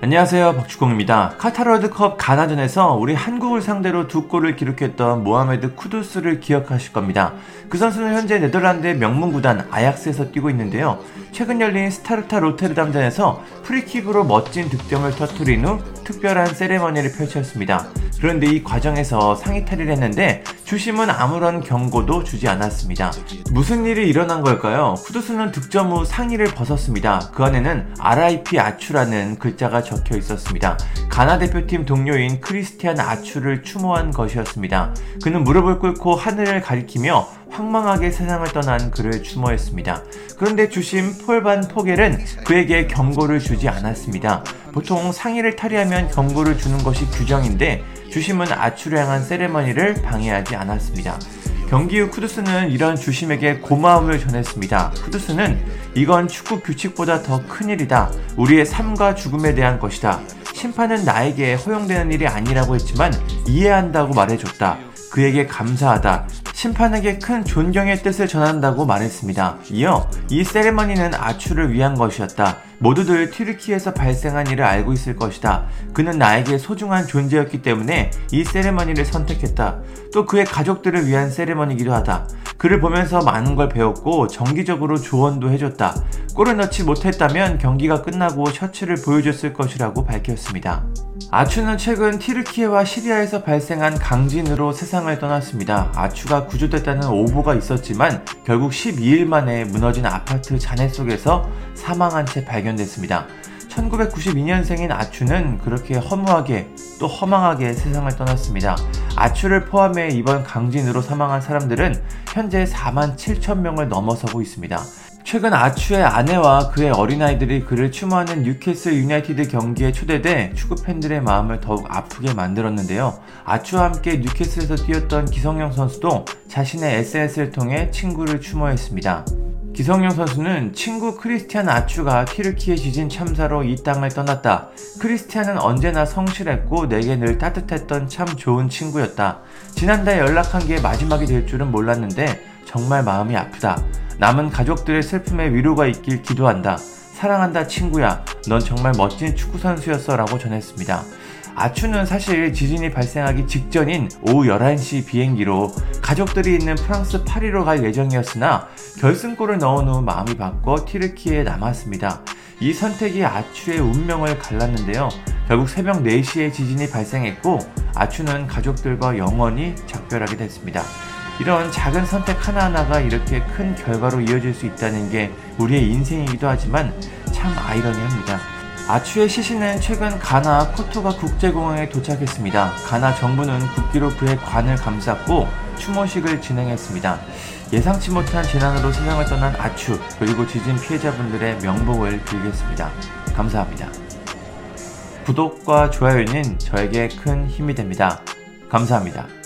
안녕하세요 박주공입니다. 카타르 월드컵 가나전에서 우리 한국을 상대로 두 골을 기록했던 모하메드 쿠두스를 기억하실 겁니다. 그 선수는 현재 네덜란드의 명문 구단 아약스에서 뛰고 있는데요. 최근 열린 스타르타 로테르담전에서 프리킥으로 멋진 득점을 터뜨린 후 특별한 세레머니를 펼쳤습니다. 그런데 이 과정에서 상의 탈의를 했는데 주심은 아무런 경고도 주지 않았습니다. 무슨 일이 일어난 걸까요? 쿠두스는 득점 후 상의를 벗었습니다. 그 안에는 RIP 아추라는 글자가 적혀 있었습니다. 가나 대표팀 동료인 크리스티안 아추를 추모한 것이었습니다. 그는 무릎을 꿇고 하늘을 가리키며 황망하게 세상을 떠난 그를 추모했습니다. 그런데 주심 폴반 포겔은 그에게 경고를 주지 않았습니다. 보통 상의를 탈의하면 경고를 주는 것이 규정인데 주심은 아추를 향한 세레머니를 방해하지 않았습니다. 경기 후 쿠두스는 이런 주심에게 고마움을 전했습니다. 쿠두스는 이건 축구 규칙보다 더 큰일이다. 우리의 삶과 죽음에 대한 것이다. 심판은 나에게 허용되는 일이 아니라고 했지만 이해한다고 말해줬다. 그에게 감사하다. 심판에게 큰 존경의 뜻을 전한다고 말했습니다. 이어 이 세레머니는 아추를 위한 것이었다. 모두들 튀르키에서 발생한 일을 알고 있을 것이다. 그는 나에게 소중한 존재였기 때문에 이 세레머니를 선택했다. 또 그의 가족들을 위한 세레머니기도 하다. 그를 보면서 많은 걸 배웠고 정기적으로 조언도 해줬다. 골을 넣지 못했다면 경기가 끝나고 셔츠를 보여줬을 것이라고 밝혔습니다. 아추는 최근 티르키예와 시리아에서 발생한 강진으로 세상을 떠났습니다. 아추가 구조됐다는 오보가 있었지만 결국 12일 만에 무너진 아파트 잔해 속에서 사망한 채 발견 됐습니다. 1992년생인 아추는 그렇게 허무하게 또 허망하게 세상을 떠났습니다. 아추를 포함해 이번 강진으로 사망한 사람들은 현재 4만 7천 명을 넘어서고 있습니다. 최근 아추의 아내와 그의 어린아이들이 그를 추모하는 뉴캐슬 유나이티드 경기에 초대돼 축구 팬들의 마음을 더욱 아프게 만들었는데요. 아추와 함께 뉴캐슬에서 뛰었던 기성용 선수도 자신의 SNS를 통해 친구를 추모했습니다. 기성용 선수는 친구 크리스티안 아추가 튀르키예 지진 참사로 이 땅을 떠났다. 크리스티안은 언제나 성실했고 내게 늘 따뜻했던 참 좋은 친구였다. 지난달 연락한 게 마지막이 될 줄은 몰랐는데 정말 마음이 아프다. 남은 가족들의 슬픔에 위로가 있길 기도한다. 사랑한다 친구야. 넌 정말 멋진 축구선수였어 라고 전했습니다. 아추는 사실 지진이 발생하기 직전인 오후 11시 비행기로 가족들이 있는 프랑스 파리로 갈 예정이었으나 결승골을 넣은 후 마음이 바꿔 티르키에 남았습니다. 이 선택이 아추의 운명을 갈랐는데요. 결국 새벽 4시에 지진이 발생했고 아추는 가족들과 영원히 작별하게 됐습니다. 이런 작은 선택 하나하나가 이렇게 큰 결과로 이어질 수 있다는 게 우리의 인생이기도 하지만 참 아이러니합니다. 아추의 시신은 최근 가나 코토가 국제공항에 도착했습니다. 가나 정부는 국기로 그의 관을 감쌌고 추모식을 진행했습니다. 예상치 못한 재난으로 세상을 떠난 아추 그리고 지진 피해자분들의 명복을 빌겠습니다. 감사합니다. 구독과 좋아요는 저에게 큰 힘이 됩니다. 감사합니다.